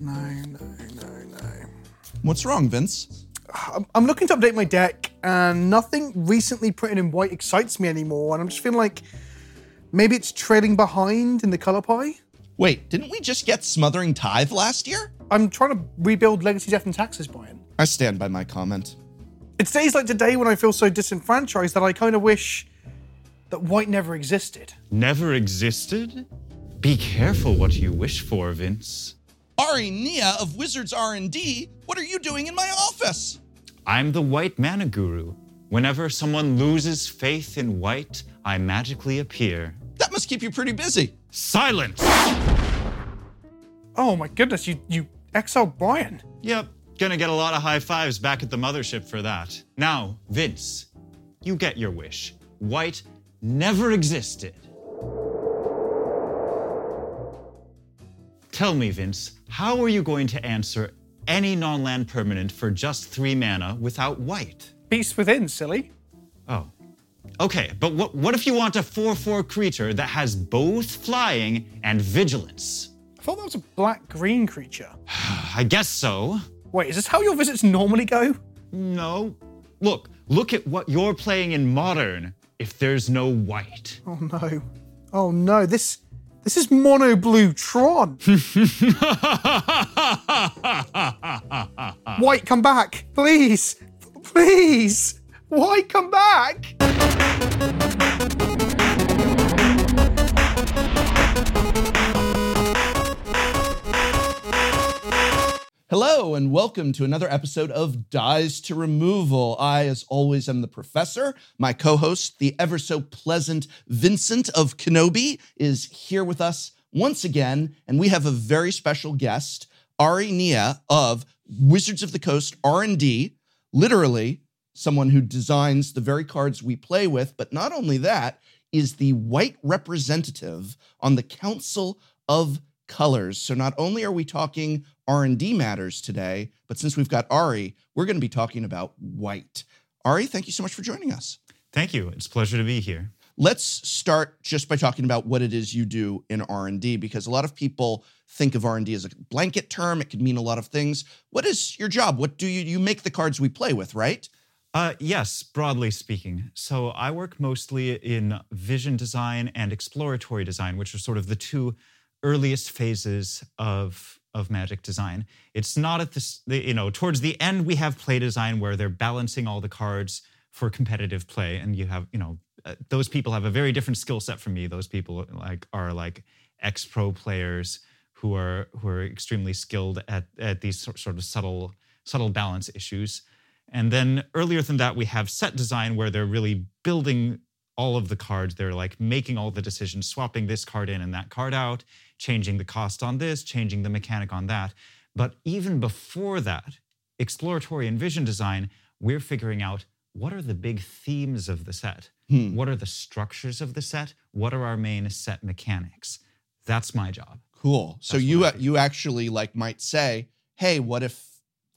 No, no, no, no. What's wrong, Vince? I'm, I'm looking to update my deck, and nothing recently printed in white excites me anymore. And I'm just feeling like maybe it's trailing behind in the color pie. Wait, didn't we just get Smothering Tithe last year? I'm trying to rebuild Legacy, Death, and Taxes, Brian. I stand by my comment. It's days like today when I feel so disenfranchised that I kind of wish that white never existed. Never existed? Be careful what you wish for, Vince. Ari Nieh of Wizards R&D, what are you doing in my office? I'm the White Mana Guru. Whenever someone loses faith in white, I magically appear. That must keep you pretty busy. Silence! Oh my goodness, you you exiled Brian. Yep, gonna get a lot of high fives back at the mothership for that. Now, Vince, you get your wish. White never existed. Tell me, Vince, how are you going to answer any non land permanent for just three mana without white? Beast within, silly. Oh. Okay, but what, what if you want a 4 4 creature that has both flying and vigilance? I thought that was a black green creature. I guess so. Wait, is this how your visits normally go? No. Look, look at what you're playing in modern if there's no white. Oh no. Oh no, this this is mono blue Tron. White, come back. Please. Please. White, come back. Hello, and welcome to another episode of Dies to Removal. I, as always, am the professor. My co host, the ever so pleasant Vincent of Kenobi, is here with us once again, and we have a very special guest, Ari Nieh of Wizards of the Coast R&D, literally someone who designs the very cards we play with, but not only that, is the white representative on the Council of Colors. So not only are we talking R&D matters today, but since we've got Ari, we're going to be talking about white. Ari, thank you so much for joining us. Thank you. It's a pleasure to be here. Let's start just by talking about what it is you do in R&D because a lot of people think of R&D as a blanket term. It could mean a lot of things. What is your job? What do you you make the cards we play with, right? Uh, yes, broadly speaking. So I work mostly in vision design and exploratory design, which are sort of the two earliest phases of of magic design. It's not at this, you know, towards the end we have play design where they're balancing all the cards for competitive play, and you have, you know, uh, those people have a very different skill set from me. Those people like are like ex pro players who are who are extremely skilled at at these sort of subtle subtle balance issues. And then earlier than that, we have set design where they're really building all of the cards. They're like making all the decisions, swapping this card in and that card out, changing the cost on this, changing the mechanic on that. But even before that, exploratory and vision design, we're figuring out what are the big themes of the set? Hmm. What are the structures of the set? What are our main set mechanics? That's my job. Cool. So you do. you actually like might say, "Hey, what if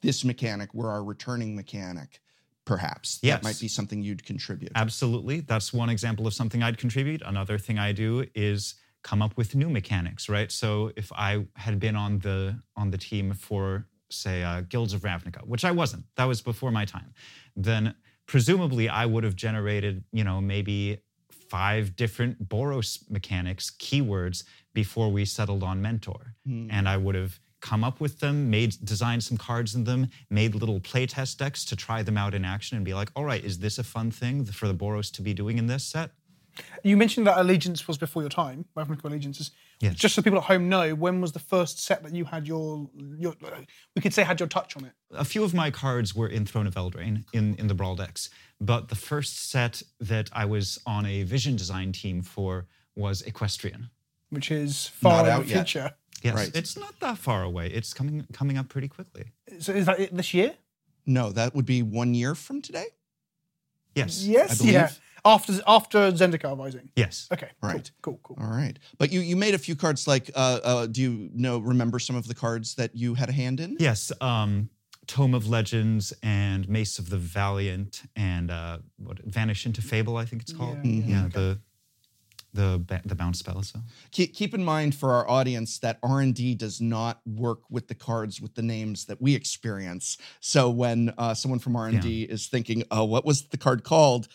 this mechanic were our returning mechanic?" Perhaps Yes. that might be something you'd contribute. Absolutely. That's one example of something I'd contribute. Another thing I do is come up with new mechanics, right? So if I had been on the on the team for say uh, Guilds of Ravnica, which I wasn't, that was before my time, then presumably I would have generated, you know, maybe five different Boros mechanics, keywords before we settled on Mentor, Hmm. and I would have come up with them, made designed some cards in them, made little playtest decks to try them out in action and be like, all right, is this a fun thing for the Boros to be doing in this set? You mentioned that Allegiance was before your time. Ravnica Allegiances. Yes. Just so people at home know, when was the first set that you had your your we could say had your touch on it? A few of my cards were in Throne of Eldraine in, in the Brawl decks, but the first set that I was on a vision design team for was Equestrian. Which is far Not in out the yet. future. Yes, Right. it's not that far away. It's coming coming up pretty quickly. So is that it this year? No, that would be one year from today. Yes. Yes. I believe. Yeah. After after Zendikar Rising. Yes. Okay. Right. Cool. Cool. All right, but you you made a few cards. Like, uh, uh, do you know remember some of the cards that you had a hand in? Yes. Um, Tome of Legends and Mace of the Valiant and uh, what Vanish into Fable, I think it's called. Yeah, Mhm. Yeah, the the ba- the bounce spell. So keep, keep in mind for our audience that r&d does not work with the cards with the names that we experience so when uh, someone from r&d is thinking oh what was the card called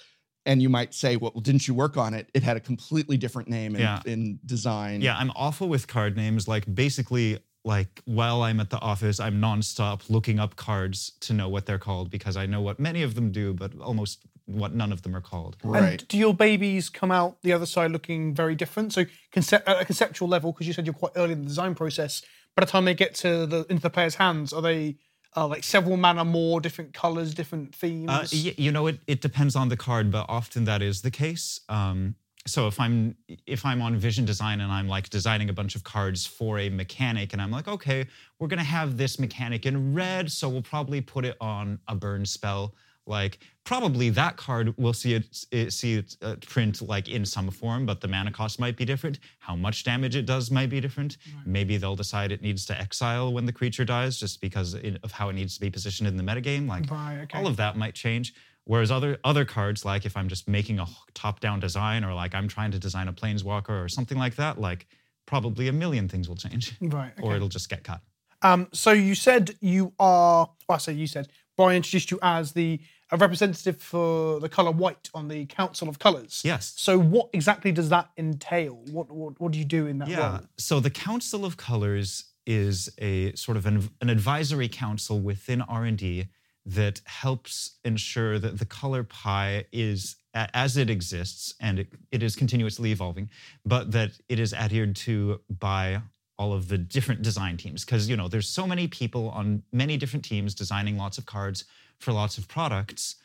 and you might say well didn't you work on it it had a completely different name in, Yeah. in design yeah, I'm awful with card names. Like basically, like while I'm at the office, I'm nonstop looking up cards to know what they're called because I know what many of them do, but almost what none of them are called. right And do your babies come out the other side looking very different? So concept, at a conceptual level, because you said you're quite early in the design process, by the time they get to the into the player's hands, are they uh, like several mana more, different colors, different themes? Uh, you know, it, it depends on the card, but often that is the case. Um, so if I'm if I'm on vision design and I'm like designing a bunch of cards for a mechanic, and I'm like, okay, we're gonna have this mechanic in red, so we'll probably put it on a burn spell. Like probably that card we'll see it, it see it uh, print like in some form, but the mana cost might be different. How much damage it does might be different. Maybe they'll decide it needs to exile when the creature dies, just because it, of how it needs to be positioned in the metagame. Like Right, okay. all of that might change. Whereas other other cards, like if I'm just making a top-down design, or like I'm trying to design a planeswalker or something like that, like probably a million things will change, right. or it'll just get cut. Um, so you said you are. Well, I say you said. Brian introduced you as the a representative for the color white on the Council of Colors. Yes. So what exactly does that entail? What what, what do you do in that Yeah. role? So the Council of Colors is a sort of an, an advisory council within R&D that helps ensure that the color pie is as it exists and it, it is continuously evolving, but that it is adhered to by all of the different design teams because you know there's so many people on many different teams designing lots of cards for lots of products.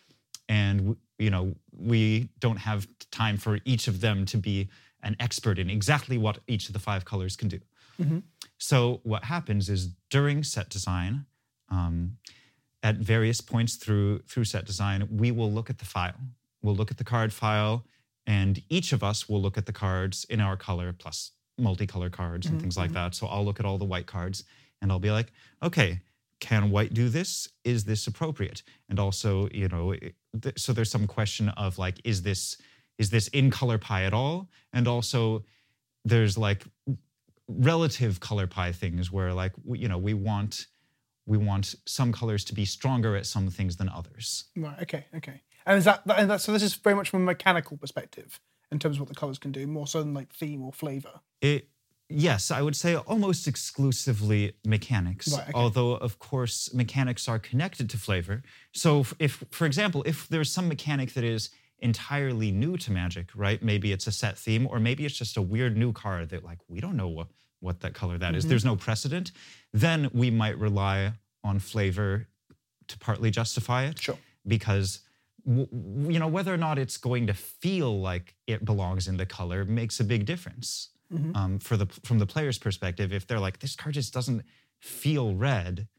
And you know we don't have time for each of them to be an expert in exactly what each of the five colors can do. So what happens is during set design um, at various points through through set design we will look at the file. We'll look at the card file and each of us will look at the cards in our color plus multicolor cards and things like mm-hmm. that so i'll look at all the white cards and i'll be like okay can white do this is this appropriate and also you know th- so there's some question of like is this is this in color pie at all and also there's like relative color pie things where like we, you know we want we want some colors to be stronger at some things than others Right. Okay. Okay. And is that, that, and that so? This is very much from a mechanical perspective in terms of what the colors can do, more so than like theme or flavor. It, yes, I would say almost exclusively mechanics. Right, okay. Although, of course, mechanics are connected to flavor. So, if, for example, if there's some mechanic that is entirely new to Magic, right? Maybe it's a set theme, or maybe it's just a weird new card that, like, we don't know what, what that color that is. Mm-hmm. There's no precedent. Then we might rely on flavor to partly justify it Sure. because you know whether or not it's going to feel like it belongs in the color makes a big difference Mm-hmm. um, for the from the player's perspective. If they're like this card just doesn't feel red,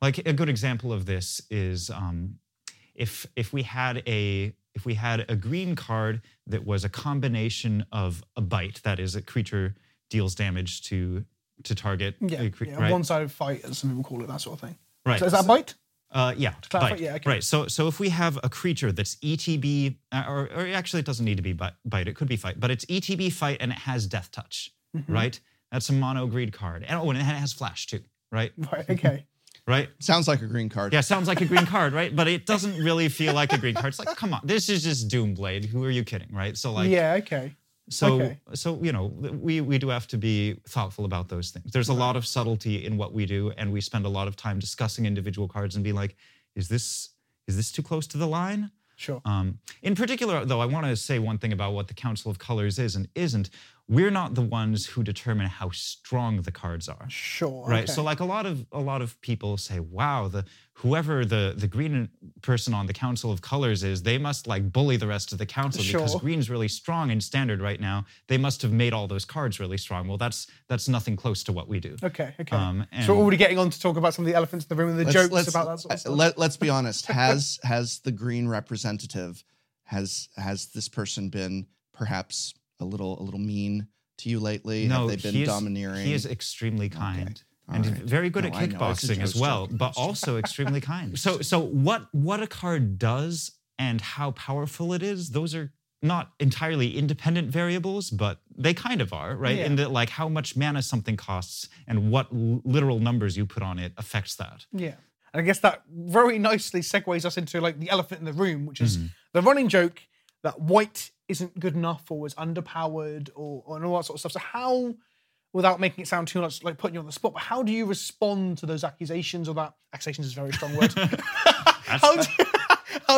like a good example of this is um, if if we had a if we had a green card that was a combination of a bite, that is, a creature deals damage to to target. Yeah. a cre- yeah right? One-sided fight, as some people call it, that sort of thing. right. So is that bite? Uh, yeah, clarify- bite. yeah, okay. Right. So, so if we have a creature that's ETB, uh, or, or actually it doesn't need to be bi- bite, it could be fight, but it's ETB fight and it has death touch, Mm-hmm. right? That's a mono greed card, and oh, and it has flash too, right? Right. Okay. Right. sounds like a green card Yeah, sounds like a green card, right? But it doesn't really feel like a green card. It's like, come on, this is just Doomblade. Who are you kidding, right? So like, yeah. Okay. So okay. so you know, we we do have to be thoughtful about those things. There's a lot of subtlety in what we do, and we spend a lot of time discussing individual cards and be like, is this is this too close to the line? Sure. Um, in particular, though, I want to say one thing about what the Council of Colors is and isn't. We're not the ones who determine how strong the cards are. Sure. Right. okay. So like a lot of a lot of people say, wow, the whoever the the green person on the Council of Colors is, they must like bully the rest of the council because green's really strong in standard right now. They must have made all those cards really strong. Well, that's that's nothing close to what we do. Okay. Okay. Um, so we're already getting on to talk about some of the elephants in the room and the Let's- jokes let's- about that sort of uh, stuff. Let, let's be honest. Has has the green representative has has this person been perhaps a little a little mean to you lately? No, have they been he is, domineering? He is extremely kind. All And right. very good No, at I know, it's a kickboxing as well, joke, but it's a joke. also extremely kind. So, so what what a card does and how powerful it is, those are not entirely independent variables, but they kind of are, right? Yeah. In that, like, how much mana something costs and what l- literal numbers you put on it affects that. Yeah. And I guess that very nicely segues us into like the elephant in the room, which Mm-hmm. is the running joke that white isn't good enough or is underpowered or, or and all that sort of stuff. So how, without making it sound too much like putting you on the spot, but how do you respond to those accusations or that accusations is a very strong word. how, do you,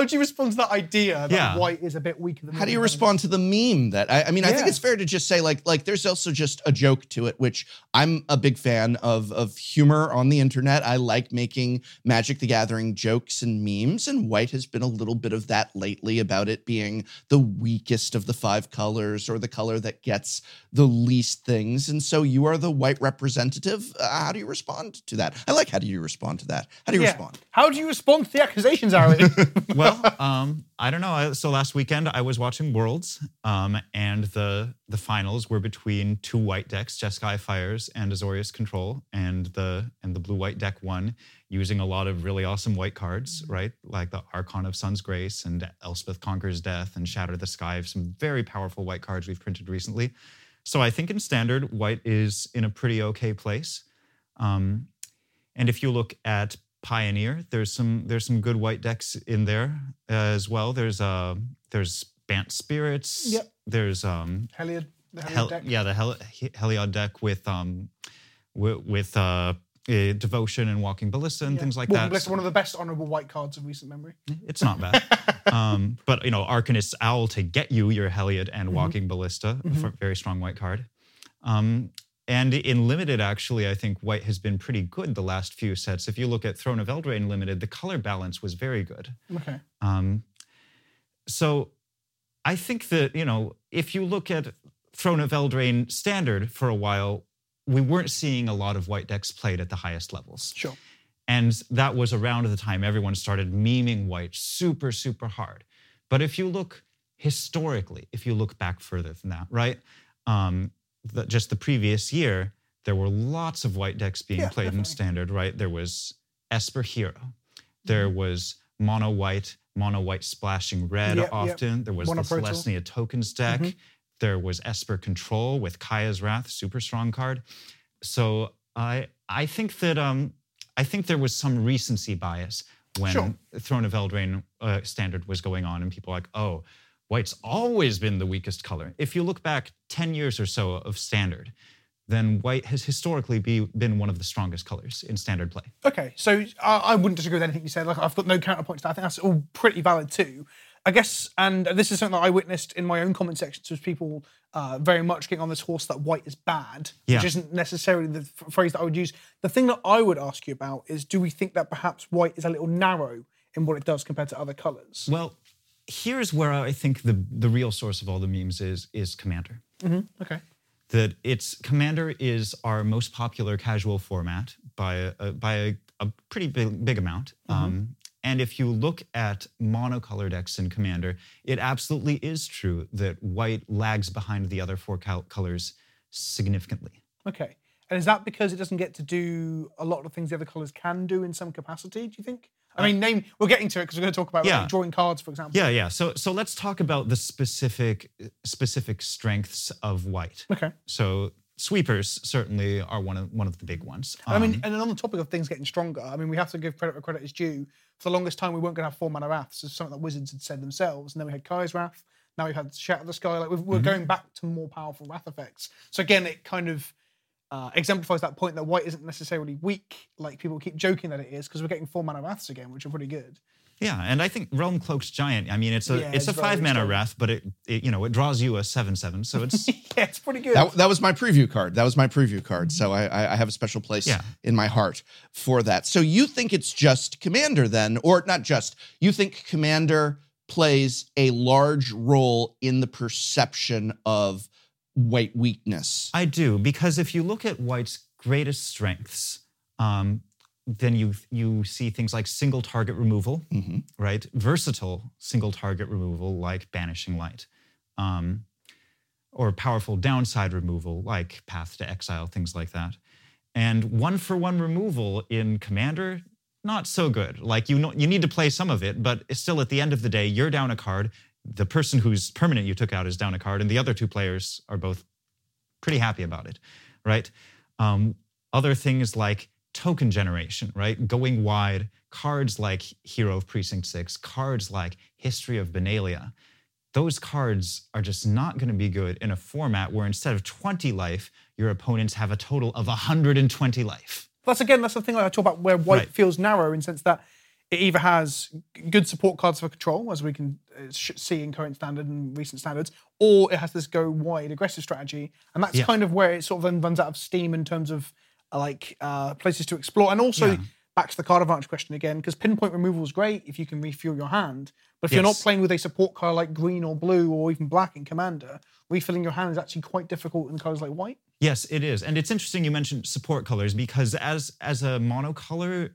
how do you respond to that idea that Yeah. white is a bit weaker than How do you respond to the meme that I, I mean? I think it's fair to just say like like there's also just a joke to it, which I'm a big fan of of humor on the internet. I like making Magic the Gathering jokes and memes, and White has been a little bit of that lately about it being the weakest of the five colors or the color that gets the least things. And so you are the White representative. Uh, how do you respond to that? I like how do you respond to that? How do you Yeah. respond? How do you respond to the accusations, Ari? well, um, I don't know. So last weekend I was watching Worlds, um, and the the finals were between two white decks, Jeskai Fires and Azorius Control, and the and the blue white deck won using a lot of really awesome white cards, right? Like the Archon of Sun's Grace and Elspeth Conquers Death and Shatter the Sky, some very powerful white cards we've printed recently. So I think in standard, white is in a pretty okay place. Um, and if you look at Pioneer, there's some there's some good white decks in there as well. There's uh there's Bant Spirits. Yep. There's um Heliod, the Heliod Hel- deck. yeah the Hel- Heliod deck with um with, with uh, eh, Devotion and Walking Ballista and Yeah. things like Walking that. Ballista, one of the best honorable white cards of recent memory. It's not bad. um, but you know, Arcanist's Owl to get you your Heliod and Mm-hmm. Walking Ballista, a f- very strong white card. Um, and in limited, actually, I think white has been pretty good the last few sets. If you look at Throne of Eldraine limited, the color balance was very good. Okay. Um, so I think that, you know, if you look at Throne of Eldraine standard for a while, we weren't seeing a lot of white decks played at the highest levels. Sure. And that was around the time everyone started memeing white super, super hard. But if you look historically, if you look back further than that, right? Um, the, just the previous year, there were lots of white decks being Yeah, played in standard, right? There was Esper Hero, there Mm-hmm. was mono white, mono white splashing red Yep, yep. often. There was the. Selesnya tokens deck. Mhm. There was Esper Control with Kaya's Wrath, super strong card. So I I think that um I think there was some recency bias when Sure. Throne of Eldraine uh, standard was going on, and people were like, oh, white's always been the weakest color. If you look back ten years or so of standard, then white has historically be, been one of the strongest colors in standard play. Okay, so I, I wouldn't disagree with anything you said. Like I've got no counterpoint to that. I think that's all pretty valid too. I guess, and this is something that I witnessed in my own comment sections, was people uh, very much getting on this horse that white is bad, Yeah. which isn't necessarily the f- phrase that I would use. The thing that I would ask you about is, do we think that perhaps white is a little narrow in what it does compared to other colours? Well, here's where I think the the real source of all the memes is is Commander. Okay. that it's Commander is our most popular casual format by a, a- by a, a pretty big, big amount. Um, and if you look at monocolor decks in Commander, it absolutely is true that white lags behind the other four col- colors significantly. Okay. And is that because it doesn't get to do a lot of things the other colours can do in some capacity? Do you think? I mean, name. We're getting to it because we're going to talk about Yeah. like, drawing cards, for example. Yeah, yeah. So so let's talk about the specific specific strengths of white. Okay. So sweepers certainly are one of one of the big ones. I mean, Um, and on the topic of things getting stronger, I mean, we have to give credit where credit is due. For the longest time, we weren't going to have four mana wraths. It's something that Wizards had said themselves. And then we had Kaya's Wrath. Now we've had Shatter the Sky. Like we've, we're Mm-hmm. going back to more powerful wrath effects. So again, it kind of uh, exemplifies that point that white isn't necessarily weak, like people keep joking that it is, because we're getting four mana wraths again, which are pretty good. Yeah, and I think Realm-Cloaked Giant. I mean, it's a Yeah, it's, it's a five mana strong. wrath, but it, it you know it draws you a seven seven, so it's yeah, it's pretty good. That, that was my preview card. That was my preview card. So I, I I have a special place Yeah. in my heart for that. So you think it's just Commander then, or not just? You think Commander plays a large role in the perception of white weakness? I do because if you look at White's greatest strengths, um, then you you see things like single target removal, Mhm. right? Versatile single target removal like Banishing Light, um, or powerful downside removal like Path to Exile, things like that. And one for one removal in Commander, not so good. Like you know, you need to play some of it, but still at the end of the day, you're down a card. The person whose permanent you took out is down a card, and the other two players are both pretty happy about it, right? Um, other things like token generation, right? Going wide, cards like Hero of Precinct 6, cards like History of Benalia. Those cards are just not going to be good in a format where instead of 20 life, your opponents have a total of 120 life. That's again, that's the thing I talk about where white Right. feels narrow in the sense that it either has good support cards for control, as we can uh, see in current standard and recent standards, or it has this go wide aggressive strategy, and that's Yeah. kind of where it sort of then runs out of steam in terms of uh, like uh, places to explore, and also Yeah. back to the card advantage question again, because pinpoint removal is great if you can refuel your hand, but if you're not playing with a support card like green or blue or even black in commander, refilling your hand is actually quite difficult in colors like white. Yes, it is, and it's interesting you mentioned support colors because as as a monocolor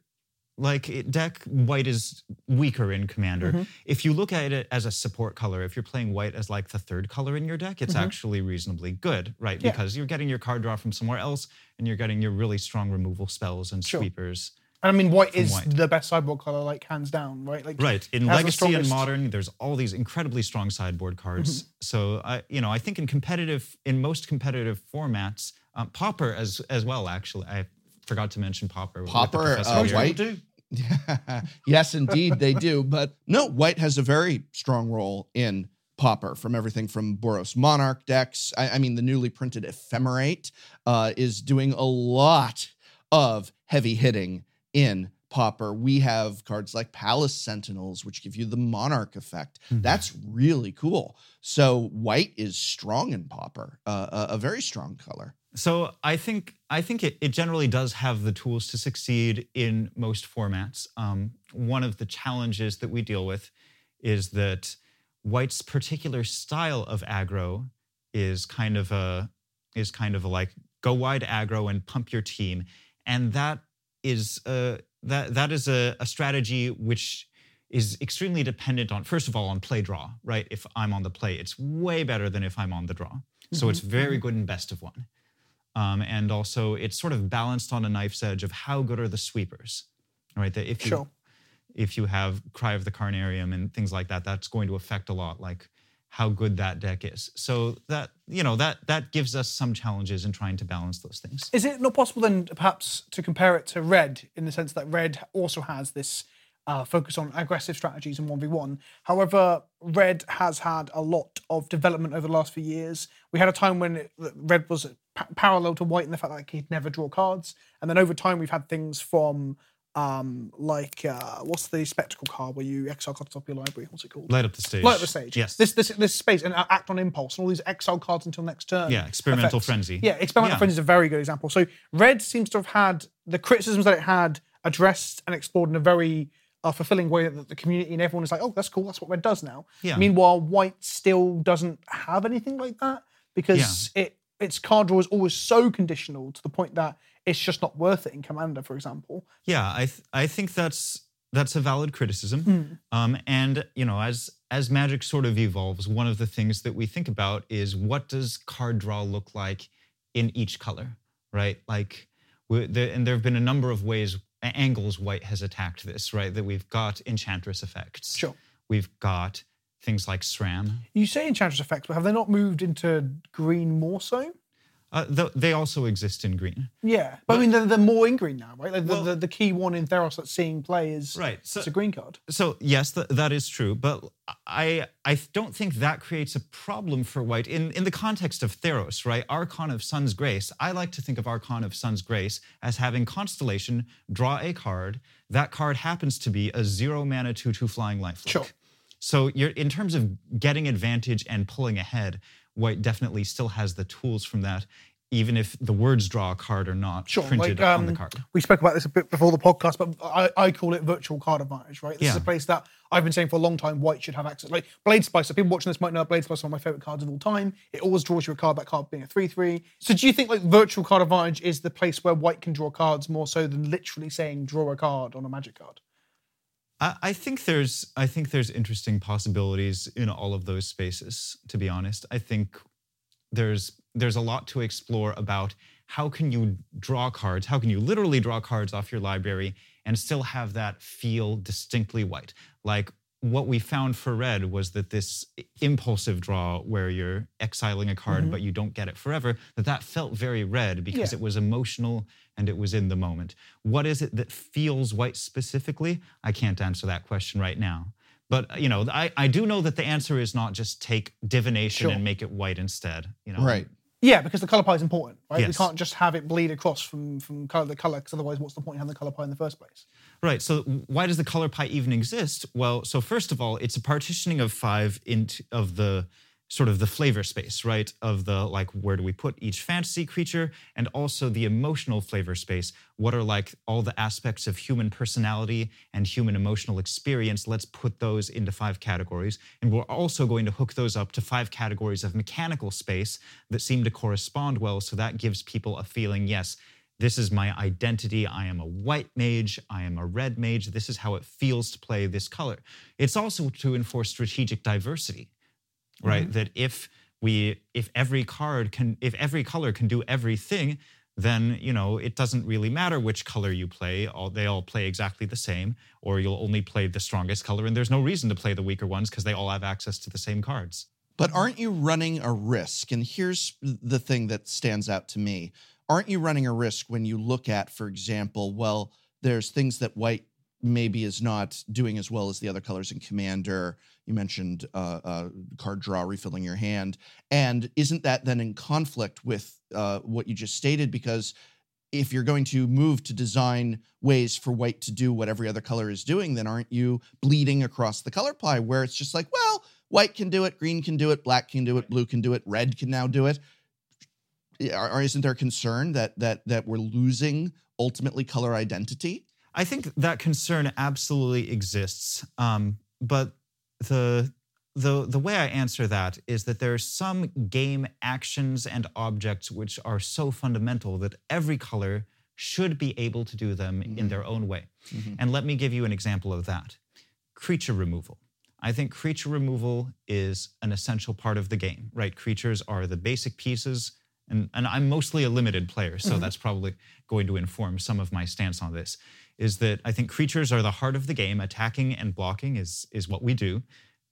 like it- deck, white is weaker in Commander. Mm-hmm. If you look at it as a support color, if you're playing white as like the third color in your deck, it's actually reasonably good, right? Mm-hmm. Yeah. Because you're getting your card draw from somewhere else, and you're getting your really strong removal spells and Sure. sweepers. And I mean, white is white. the best sideboard color, like hands down, right? Like Right. In has the Legacy and Modern, there's all these incredibly strong sideboard cards. So I, you know, I think in competitive, in most competitive formats, um, Pauper as as well. Actually, I forgot to mention Pauper. Pauper, Professor uh, here. yes, indeed, they do. But no, white has a very strong role in Pauper from everything from Boros Monarch decks. I, I mean, the newly printed Ephemerate uh, is doing a lot of heavy hitting in Pauper. We have cards like Palace Sentinels, which give you the Monarch effect. Mhm. That's really cool. So white is strong in Pauper, uh, a, a very strong color. So I think I think it, it generally does have the tools to succeed in most formats. Um, one of the challenges that we deal with is that White's particular style of aggro is kind of a is kind of a like go wide aggro and pump your team, and that is a that that is a, a strategy which is extremely dependent on first of all on play draw. Right, if I'm on the play, it's way better than if I'm on the draw. So it's very good in best of one. Um, and also, it's sort of balanced on a knife's edge of how good are the sweepers, right? That if you Sure. if you have Cry of the Carnarium and things like that, that's going to affect a lot, like how good that deck is. So that you know that that gives us some challenges in trying to balance those things. Is it not possible then, perhaps, to compare it to red in the sense that red also has this uh, focus on aggressive strategies in 1v1? However, red has had a lot of development over the last few years. We had a time when it, red was pa- parallel to white in the fact that he'd never draw cards. And then over time, we've had things from. Um, like uh, what's the spectacle card where you exile cards off your library? What's it called? Light up the stage. Light up the stage. Yes. This this this space and uh, act on impulse and all these exile cards until next turn. Yeah, experimental effects. frenzy. Yeah, experimental Yeah. frenzy is a very good example. So red seems to have had the criticisms that it had addressed and explored in a very uh, fulfilling way that the community and everyone is like, oh, that's cool. That's what red does now. Yeah. Meanwhile, white still doesn't have anything like that because it its card draw is always so conditional to the point that it's just not worth it in commander, for example. Yeah, I th- I think that's that's a valid criticism. Um, and you know, as as Magic sort of evolves, one of the things that we think about is what does card draw look like in each color, right? Like, we, and there have been a number of ways a- angles White has attacked this, right? That we've got Enchantress effects. Sure. We've got things like SRAM. You say Enchantress effects, but have they not moved into green more so? Uh, th- they also exist in green. Yeah, but I mean they're, they're more in green now, right? Like the, Well- the, the key one in Theros that's seeing play is Right, so- it's a green card. So yes, th- that is true, but I I don't think that creates a problem for White in in the context of Theros, right? Archon of Sun's Grace. I like to think of Archon of Sun's Grace as having Constellation draw a card. That card happens to be a zero mana two two flying lifelink. Sure. So you're in terms of getting advantage and pulling ahead. White definitely still has the tools from that, even if the words draw a card are not Sure, printed like, on the um, card. We spoke about this a bit before the podcast, but I, I call it virtual card advantage, right? This is a place that I've been saying for a long time white should have access. Like Blade Splicer, people watching this might know Blade Splicer is one of my favorite cards of all time. It always draws you a card, that card being a 3 3. So do you think like virtual card advantage is the place where white can draw cards more so than literally saying draw a card on a magic card? I, think there's I think there's interesting possibilities in all of those spaces. To be honest, I think there's there's a lot to explore about how can you draw cards, how can you literally draw cards off your library and still have that feel distinctly white. Like what we found for red was that this impulsive draw where you're exiling a card mm-hmm. but you don't get it forever that that felt very red because Yeah. it was emotional and it was in the moment what is it that feels white specifically i can't answer that question right now but uh, you know i, I do know that the answer is not just take divination Sure. and make it white instead you know Right. Yeah, because the color pie is important, right? We can't just have it bleed across from from color to color, because otherwise, what's the point in having the color pie in the first place? Right. So why does the color pie even exist? Well, so first of all, it's a partitioning of five into of the sort of the flavor space, right? Of the like where do we put each fantasy creature and also the emotional flavor space. What are like all the aspects of human personality and human emotional experience? Let's put those into five categories. And we're also going to hook those up to five categories of mechanical space that seem to correspond well. So that gives people a feeling, yes, this is my identity. I am a white mage. I am a red mage. This is how it feels to play this color. It's also to enforce strategic diversity, right? Mm-hmm. That if we, if every card can, if every color can do everything, then you know it doesn't really matter which color you play. All they all play exactly the same, or you'll only play the strongest color, and there's no reason to play the weaker ones because they all have access to the same cards. But aren't you running a risk? And here's the thing that stands out to me. Aren't you running a risk when you look at, for example, well, there's things that white maybe is not doing as well as the other colors in Commander. You mentioned uh, uh, card draw, refilling your hand. And isn't that then in conflict with uh, what you just stated? Because if you're going to move to design ways for white to do what every other color is doing, then aren't you bleeding across the color pie where it's just like, well, white can do it, green can do it, black can do it, blue can do it, red can now do it. Are, are- isn't there concern that that that we're losing ultimately color identity? I think that concern absolutely exists, um, but the the the way I answer that is that there are some game actions and objects which are so fundamental that every color should be able to do them in their own way. And let me give you an example of that: creature removal. I think creature removal is an essential part of the game, right? Creatures are the basic pieces, and, and I'm mostly a limited player, so mm-hmm. that's probably going to inform some of my stance on this. Is that I think creatures are the heart of the game. Attacking and blocking is is what we do,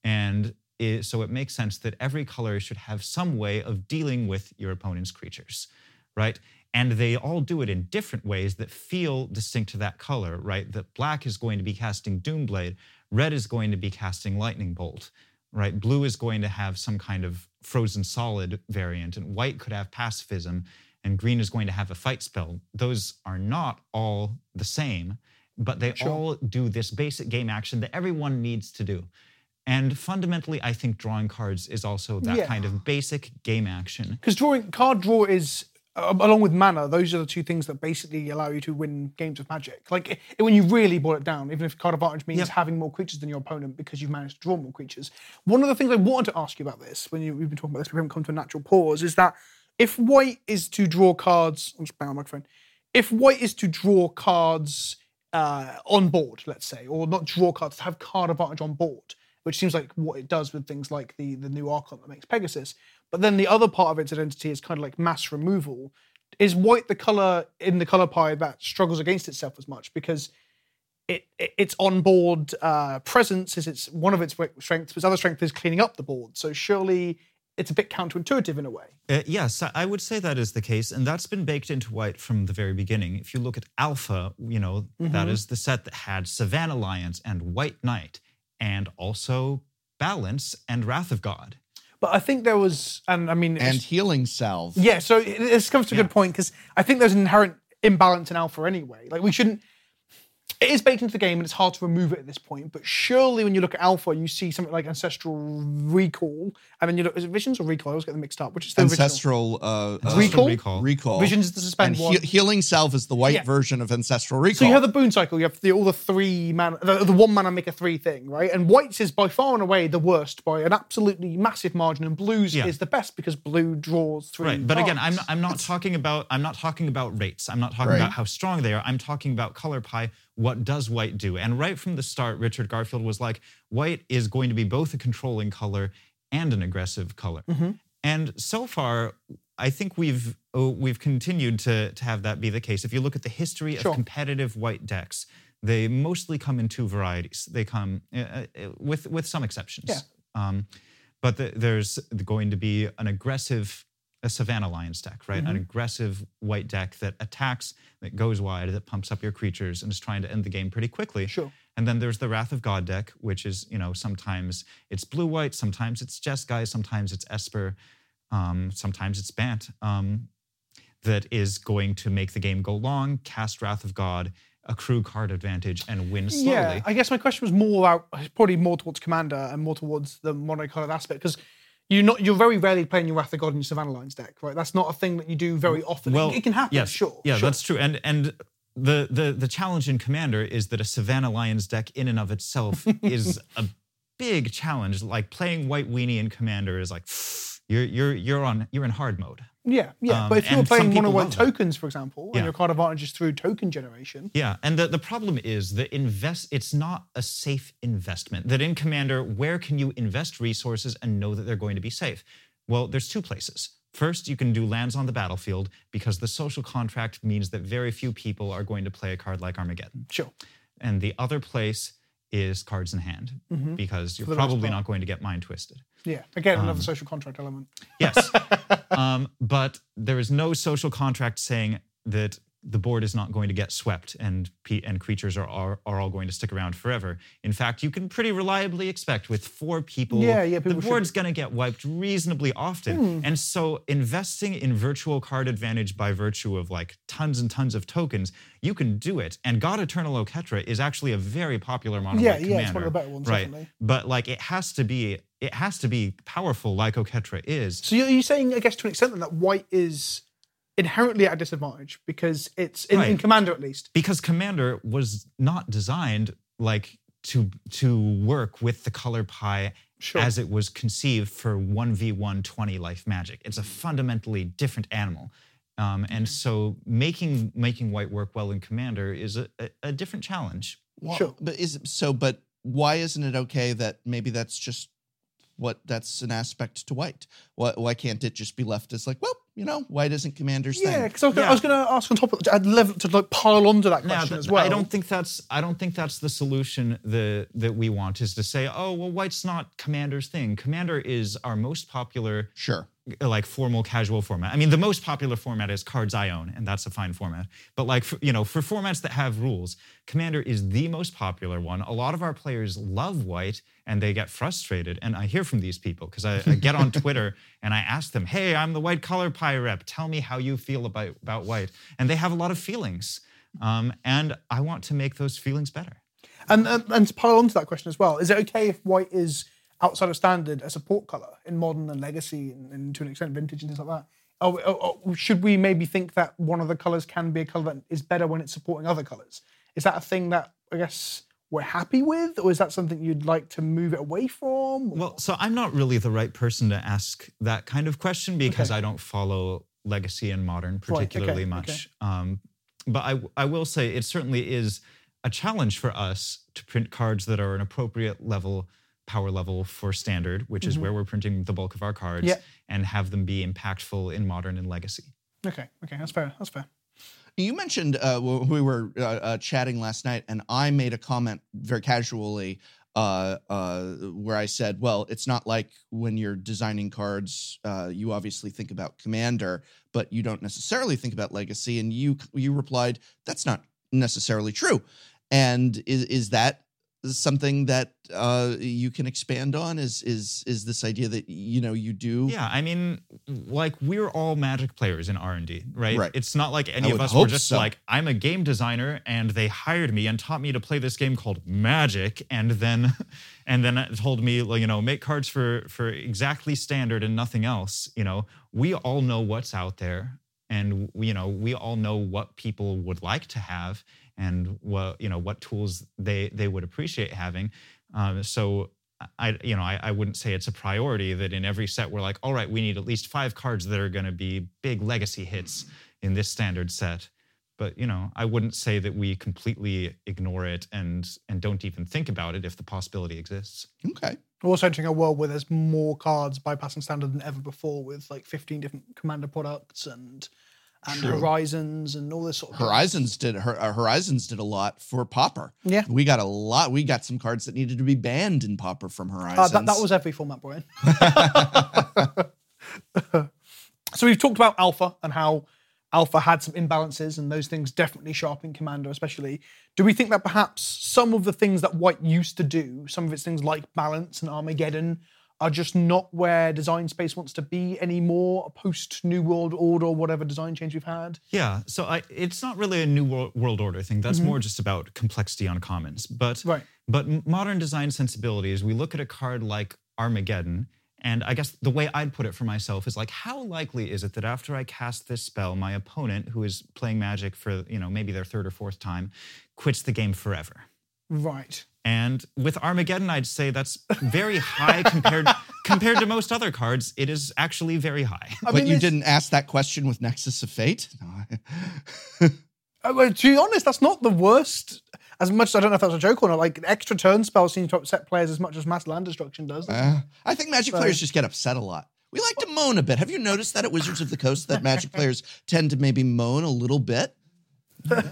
and it, so it makes sense that every color should have some way of dealing with your opponent's creatures, right? And they all do it in different ways that feel distinct to that color, right? That black is going to be casting Doomblade, red is going to be casting Lightning Bolt, right? Blue is going to have some kind of frozen solid variant, and white could have pacifism, and green is going to have a fight spell. Those are not all the same, but they Sure. all do this basic game action that everyone needs to do. And fundamentally, I think drawing cards is also that Yeah. kind of basic game action. Because drawing card draw is along with mana. Those are the two things that basically allow you to win games of Magic. Like i- when you really boil it down, even if card advantage means Yep. having more creatures than your opponent because you've managed to draw more creatures. One of the things I wanted to ask you about this when you, we've been talking about this, we haven't come to a natural pause, is that if white is to draw cards, I'm just bang on my microphone. If white is to draw cards uh, on board, let's say, or not draw cards, to have card advantage on board, which seems like what it does with things like the the new Archon that makes Pegasus. But then the other part of its identity is kind of like mass removal. Is white the color in the color pie that struggles against itself as much because it, it its on board uh, presence is its one of its strengths, but its other strength is cleaning up the board. So surely it's a bit counterintuitive in a way. Uh, yes, I- I would say that is the case, and that's been baked into White from the very beginning. If you look at Alpha, you know that is the set that had Savannah Lions and White Knight, and also Balance and Wrath of God. But I think there was, and I mean, And healing salve. Yeah, so this comes to a good point because I think there's an inherent imbalance in alpha anyway. Like we shouldn't. It is baked into the game and it's hard to remove it at this point. But surely, when you look at alpha, you see something like ancestral recall, and then you look. Is it visions or recall? I always get them mixed up. Which is the? Ancestral uh, uh, Recall? Recall. recall. Visions is the suspend and one. he- healing Salve is the white Yeah. version of ancestral recall. So you have the boon cycle. You have the, all the three man, the, the one mana make a three thing, right? And whites is by far and away the worst by an absolutely massive margin, and blues Yeah. is the best because blue draws three. Right, but again, I'm not, I'm not talking about I'm not talking about rates. I'm not talking Right. about how strong they are. I'm talking about color pie. What does white do? And right from the start, Richard Garfield was like, white is going to be both a controlling color and an aggressive color. And so far, I think we've oh, we've continued to to have that be the case. If you look at the history Sure. of competitive white decks, they mostly come in two varieties. They come uh, uh, with with some exceptions. Yeah. Um, but the, there's going to be an aggressive a Savannah Lions deck, right? An aggressive white deck that attacks, that goes wide, that pumps up your creatures, and is trying to end the game pretty quickly. Sure. And then there's the Wrath of God deck, which is, you know, sometimes it's blue white, sometimes it's Jeskai, sometimes it's Esper, um, sometimes it's Bant, um, that is going to make the game go long, cast Wrath of God, accrue card advantage, and win slowly. Yeah, I guess my question was more about probably more towards Commander and more towards the monocolored aspect because you're not you're very rarely playing your Wrath of God in your Savannah Lions deck, right? That's not a thing that you do very often. Well, it, it can happen, yes, sure. Yeah, sure. that's true. And and the the the challenge in Commander is that a Savannah Lions deck in and of itself is a big challenge. Like playing White Weenie in Commander is like you're you're you're on you're in hard mode. Yeah, yeah. Um, but if you're playing white love that. tokens, for example, Yeah. and your card advantage is through token generation, Yeah, and the, the problem is that invest it's not a safe investment. That in Commander, where can you invest resources and know that they're going to be safe? Well, there's two places. First, you can do lands on the battlefield because the social contract means that very few people are going to play a card like Armageddon. sure. And the other place is cards in hand because you're probably not going to get mind twisted. Yeah, again, Um, another social contract element. Yes. um, but there is no social contract saying that the board is not going to get swept and pe- and creatures are, are are all going to stick around forever. In fact, you can pretty reliably expect with four people, Yeah, yeah, the people should- board's going to get wiped reasonably often. Hmm. And so investing in virtual card advantage by virtue of like tons and tons of tokens, you can do it. And God Eternal Oketra is actually a very popular mono Yeah, white yeah, it's one of the better ones, right? definitely. But like it has to be it has to be powerful like Oketra is. So you're, you're saying, I guess, to an extent, that white is inherently at a disadvantage because it's in, in Commander at least. because commander was not designed like to to work with the color pie Sure. as it was conceived for 1v1 20 life magic it's a fundamentally different animal um, and so making making white work well in commander is a, a, a different challenge Well, Sure. But is it so? But why isn't it okay that maybe that's just what that's an aspect to white? Why, why can't it just be left as like, well, you know, white isn't commander's Yeah, thing? because I was, gonna- I Yeah. was going to ask on top of I'd love to like pile onto that question th- as well. I don't think that's I don't think that's the solution that that we want is to say, oh well, white's not commander's thing. Commander is our most popular Sure. Uh, like formal casual format. I mean, the most popular format is cards I own, and that's a fine format. But like for, you know, for formats that have rules, Commander is the most popular one. A lot of our players love white, and they get frustrated. And I hear from these people because I, I get on Twitter and I ask them, "Hey, I'm the white color pie rep. Tell me how you feel about about white." And they have a lot of feelings, um, and I want to make those feelings better. And, and and to pile onto that question as well, is it okay if white is outside of standard a support color in modern and legacy and, and to an extent vintage and things like that? Or, or- or should we maybe think that one of the colors can be a color that is better when it's supporting other colors? Is that a thing that I guess we're happy with, or is that something you'd like to move it away from? Well, so I'm not really the right person to ask that kind of question because I don't follow legacy and modern okay, particularly okay. much. Um, but I, I will say it certainly is a challenge for us to print cards that are an appropriate level, power level for standard, which is where we're printing the bulk of our cards, Mm-hmm. Yeah. and have them be impactful in modern and legacy. okay, okay, that's fair. That's fair. You mentioned uh, we were uh, uh, chatting last night, and I made a comment very casually uh, uh, where I said, "Well, it's not like when you're designing cards, uh, you obviously think about commander, but you don't necessarily think about legacy." And you you replied, "That's not necessarily true." And is is that something that uh, you can expand on? Is is is this idea that you know you do? Yeah, I mean, like we're all Magic players in R and D, right? Right. It's not like any I of us were just so. like, I'm a game designer, and they hired me and taught me to play this game called Magic, and then, and then told me, you know, make cards for for exactly standard and nothing else. You know, we all know what's out there, and you know, we all know what people would like to have, and what you know, what tools they they would appreciate having. Um, so I, you know, I, I wouldn't say it's a priority that in every set we're like, all right, we need at least five cards that are going to be big legacy hits in this standard set. But you know, I wouldn't say that we completely ignore it and and don't even think about it if the possibility exists. Okay. We're also entering a world where there's more cards bypassing standard than ever before, with like 15 different commander products and and True. Horizons and all this sort of. Horizons did uh, Horizons did a lot for Pauper. Yeah. we got a lot. We got some cards that needed to be banned in Pauper from Uh, Horizons. that, that was every format, Brian. so we've talked about Alpha and how Alpha had some imbalances, and those things definitely sharpen Commander, especially. Do we think that perhaps some of the things that White used to do, some of its things like Balance and Armageddon, are just not where Design Space wants to be anymore, post New World Order whatever design change we've had? Yeah, so I, it's not really a new world order thing. That's more just about complexity on commons. But Mm-hmm. Right. but modern design sensibilities, we look at a card like Armageddon, and I guess the way I'd put it for myself is like, how likely is it that after I cast this spell, my opponent, who is playing Magic for you know maybe their third or fourth time, quits the game forever? Right. And with Armageddon, I'd say that's very high compared compared to most other cards. It is actually very high. I but mean, you this- didn't ask that question with Nexus of Fate. No. Uh, well, to be honest, that's not the worst. As much as I don't know if that's a joke or not, like extra turn spells seem to upset players as much as mass land destruction does. Uh, I think Magic So- players just get upset a lot. We like to moan a bit. Have you noticed that at Wizards of the Coast that Magic players tend to maybe moan a little bit?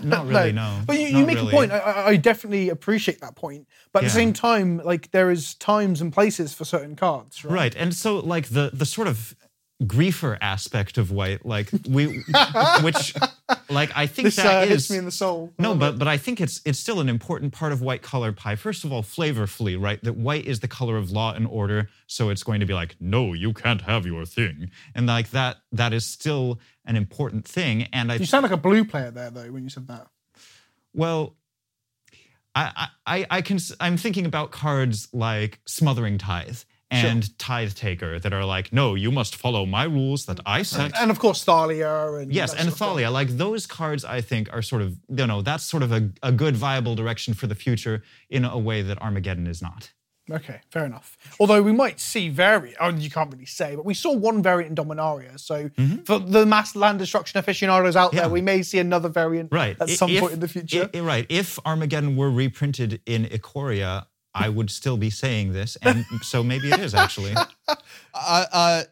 Not really, no. But you, you make really. a point. I, I I definitely appreciate that point. But at the same time, like there is times and places for certain cards, right? Right. And so like the the sort of griefer aspect of white, like we which like I think This uh, that hits me in the soul. no, but but I think it's it's still an important part of white color pie. First of all, flavorfully, right? That white is the color of law and order, so it's going to be like, no, you can't have your thing, and like that that is still an important thing. And I you sound like a blue player there, though, when you said that. well, I I I- I can I'm thinking about cards like Smothering Tithe and Tithe Taker that are like, no, you must follow my rules that I set. And of course, Thalia and Yes, and sort of stuff. Thalia, like those cards, I think are sort of, you know, that's sort of a, a good viable direction for the future in a way that Armageddon is not. Okay, fair enough. Although we might see variant, oh, you can't really say, but we saw one variant in Dominaria. So for the mass land destruction aficionados out Mm-hmm. Yeah. there, we may see another variant Right. at some if- point in the future. i- right. If Armageddon were reprinted in Ikoria, I would still be saying this. And so maybe it is actually. Uh, uh,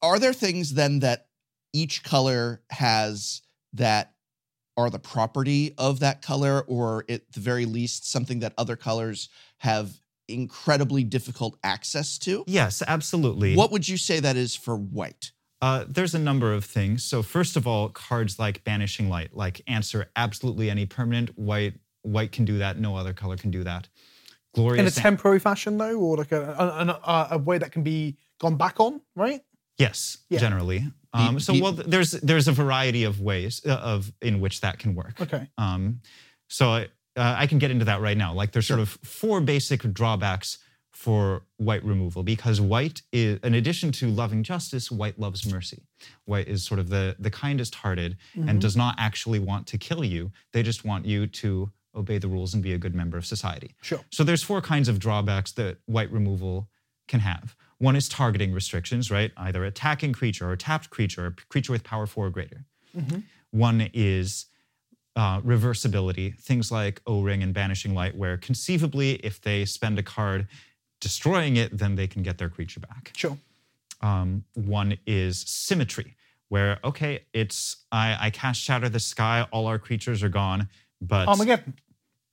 are there things then that each color has that are the property of that color, or at the very least, something that other colors have incredibly difficult access to? Yes, absolutely. What would you say that is for white? Uh, there's a number of things. So first of all, cards like Banishing Light, like answer absolutely any permanent. White white can do that. No other color can do that. Glorious. in a temporary fashion, though, or like a, a, a, a way that can be gone back on, right? Yes, Yeah. generally. Um, so the- well, there's there's a variety of ways uh, of in which that can work. Okay. Um, so I, uh, I can get into that right now. Like there's sort of four basic drawbacks for white removal because white is, in addition to loving justice, white loves mercy. White is sort of the the kindest hearted and does not actually want to kill you. They just want you to obey the rules and be a good member of society. Sure. So there's four kinds of drawbacks that white removal can have. One is targeting restrictions, right? Either attacking creature or tapped creature or creature with power four or greater. One is uh, reversibility, things like O-Ring and Banishing Light, where conceivably, if they spend a card destroying it, then they can get their creature back. Sure. Um, one is symmetry, where okay, it's I, I cast Shatter the Sky, all our creatures are gone, but Armageddon.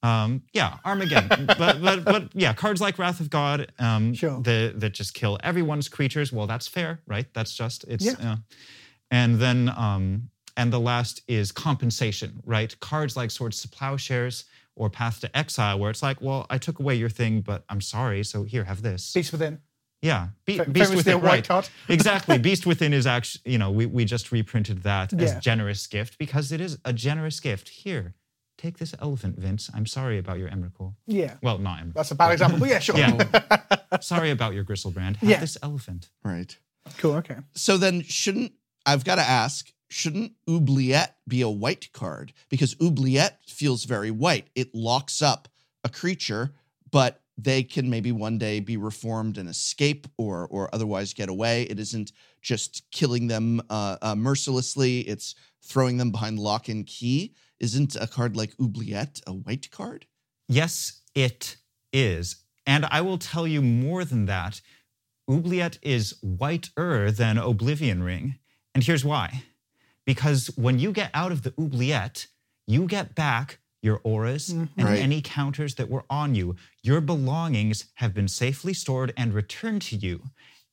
um, yeah, Armageddon. but, but but yeah, cards like Wrath of God, um, Sure. the, that just kill everyone's creatures. Well, that's fair, right? That's just it's. Yeah. Uh, and then um, and the last is compensation, right? Cards like Swords to Plowshares or Path to Exile, where it's like, well, I took away your thing, but I'm sorry, so here, have this. Beast Within. Yeah, Be- Fa- Beast Within, right? card. exactly. Beast Within is actually, you know, we we just reprinted that Yeah. as generous gift because it is a generous gift. Here, take this elephant, Vince. I'm sorry about your Emrakul. Yeah. Well, not Emrakul. That's a bad example, but yeah, sure. Yeah. Sorry about your Griselbrand. Have Yeah. this elephant. Right. Cool. Okay. So then, shouldn't I've got to ask? Shouldn't oubliette be a white card? Because oubliette feels very white. It locks up a creature, but they can maybe one day be reformed and escape, or or otherwise get away. It isn't just killing them uh, uh, mercilessly. It's throwing them behind lock and key. Isn't a card like oubliette a white card? Yes, it is. And I will tell you more than that. Oubliette is whiter than Oblivion Ring. And here's why. because when you get out of the oubliette, you get back your auras and mm-hmm. Right. any counters that were on you. Your belongings have been safely stored and returned to you,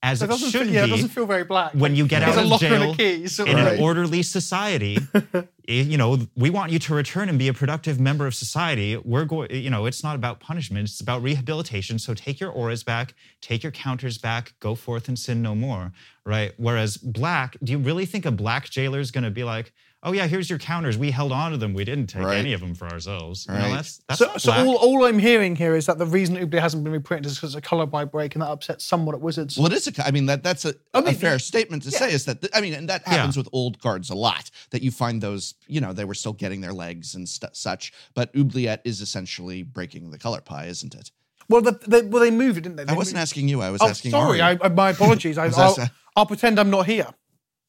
as It it, should feel, yeah, it doesn't feel very black. when you get There's out of jail and a key. So in Right. an orderly society. you know, we want you to return and be a productive member of society. We're going, you know, it's not about punishment, it's about rehabilitation. So take your auras back, take your counters back, go forth and sin no more, right? Whereas black, do you really think a black jailer is going to be like, oh yeah, here's your counters. We held on to them. We didn't take Right. any of them for ourselves. You know, Right. that's that's so, so all, all I'm hearing here is that the reason Oubliette hasn't been reprinted is because of color pie break, and that upsets somewhat at Wizards. Well, it is a. I mean, that that's a, I mean, a fair statement to say. Is that I mean, and that Yeah. happens with old cards a lot. That you find those, you know, they were still getting their legs and stu such. But Oubliette is essentially breaking the color pie, isn't it? Well, the, they, well, they moved it, didn't they? I wasn't moved- asking you. I was Oh, asking. sorry. I, my apologies. I, I'll, I'll pretend I'm not here.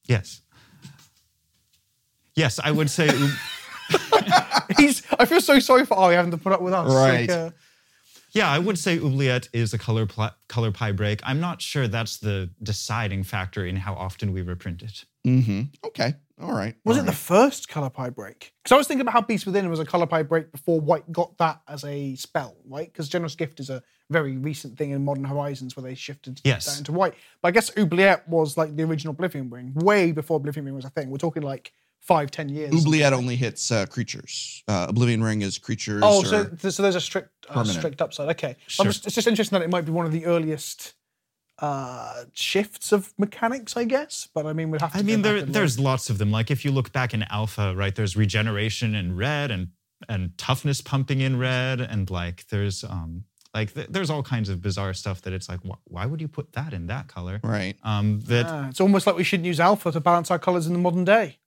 yes. Yes, I would say He's. I feel so sorry for Ari having to put up with us. Right. uh, Yeah, I would say oubliette is a color pl- color pie break. I'm not sure that's the deciding factor in how often we reprint it. hmm Okay. All right. was all it the first color pie break? Because I was thinking about how Beast Within was a color pie break before White got that as a spell, right? Because Generous Gift is a very recent thing in Modern Horizons where they shifted Yes. that into White. But I guess Oubliette was like the original Oblivion Ring, way before Oblivion Ring was a thing. We're talking like five, ten years. Oubliette only hits uh, creatures. Uh, Oblivion Ring is creatures. Oh, or- so, so there's a strict uh, strict upside. Okay, I'm Sure. just, it's just interesting that it might be one of the earliest uh, shifts of mechanics, I guess. But I mean, we'd have to. I mean, there, and look. there's lots of them. Like if you look back in alpha, right? There's regeneration in red and and toughness pumping in red, and like there's um like th- there's all kinds of bizarre stuff that it's like, wh- why would you put that in that color? right. Um, that Ah, it's almost like we shouldn't use alpha to balance our colors in the modern day.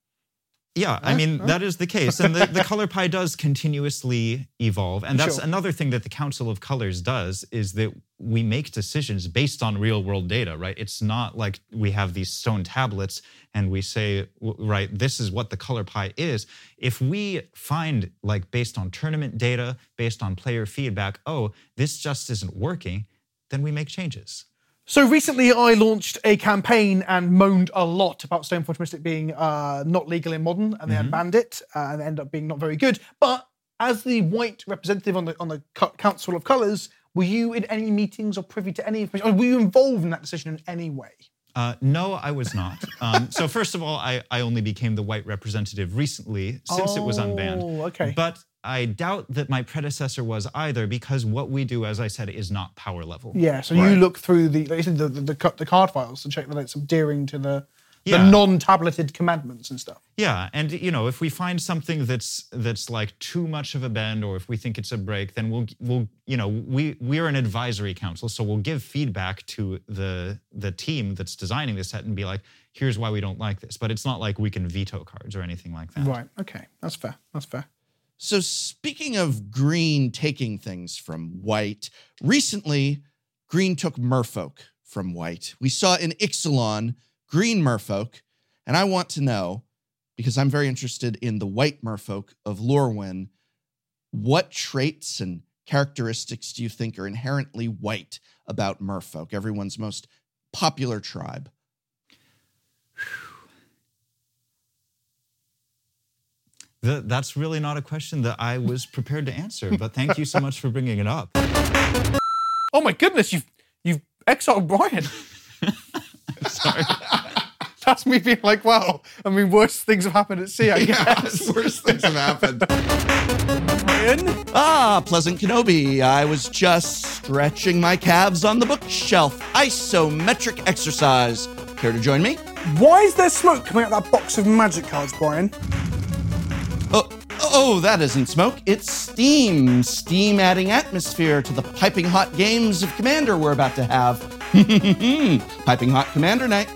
Yeah, I mean that is the case, and the, the color pie does continuously evolve, and that's Sure. another thing that the Council of Colors does is that we make decisions based on real world data, right? It's not like we have these stone tablets and we say, right, this is what the color pie is. If we find, like, based on tournament data, based on player feedback, oh, this just isn't working, then we make changes. So recently, I launched a campaign and moaned a lot about Stoneforge Mystic being uh, not legal in modern, and they had banned it, uh, and ended up being not very good. But as the white representative on the on the Council of Colors, were you in any meetings or privy to any information? Were you involved in that decision in any way? Uh, no, I was not. Um, so first of all, I, I only became the white representative recently since it was unbanned. Oh, okay. But I doubt that my predecessor was either because what we do, as I said, is not power level. Yeah, so Right. you look through the like you said, the, the, the, the card files to check that it's adhering to the the Yeah. non-tableted commandments and stuff. Yeah, and you know, if we find something that's that's like too much of a bend, or if we think it's a break, then we'll we'll you know we we're an advisory council, so we'll give feedback to the the team that's designing the set and be like, here's why we don't like this. But it's not like we can veto cards or anything like that. Right. Okay. That's fair. That's fair. So speaking of green taking things from white, recently green took merfolk from white. We saw in Ixalan green merfolk, and I want to know because I'm very interested in the white merfolk of Lorwyn. What traits and characteristics do you think are inherently white about merfolk, everyone's most popular tribe? Th- that's really not a question that I was prepared to answer, but thank you so much for bringing it up. Oh my goodness, you've you've exiled Brian. Sorry. That's me being like, wow. I mean, worse things have happened at sea, I guess. worst things have happened. Brian? Ah, Pleasant Kenobi. I was just stretching my calves on the bookshelf. Isometric exercise. Care to join me? Why is there smoke coming out of that box of magic cards, Brian? Oh, oh, that isn't smoke. It's steam. Steam adding atmosphere to the piping hot games of Commander we're about to have. Hmm, hmm, hmm. piping hot Commander night.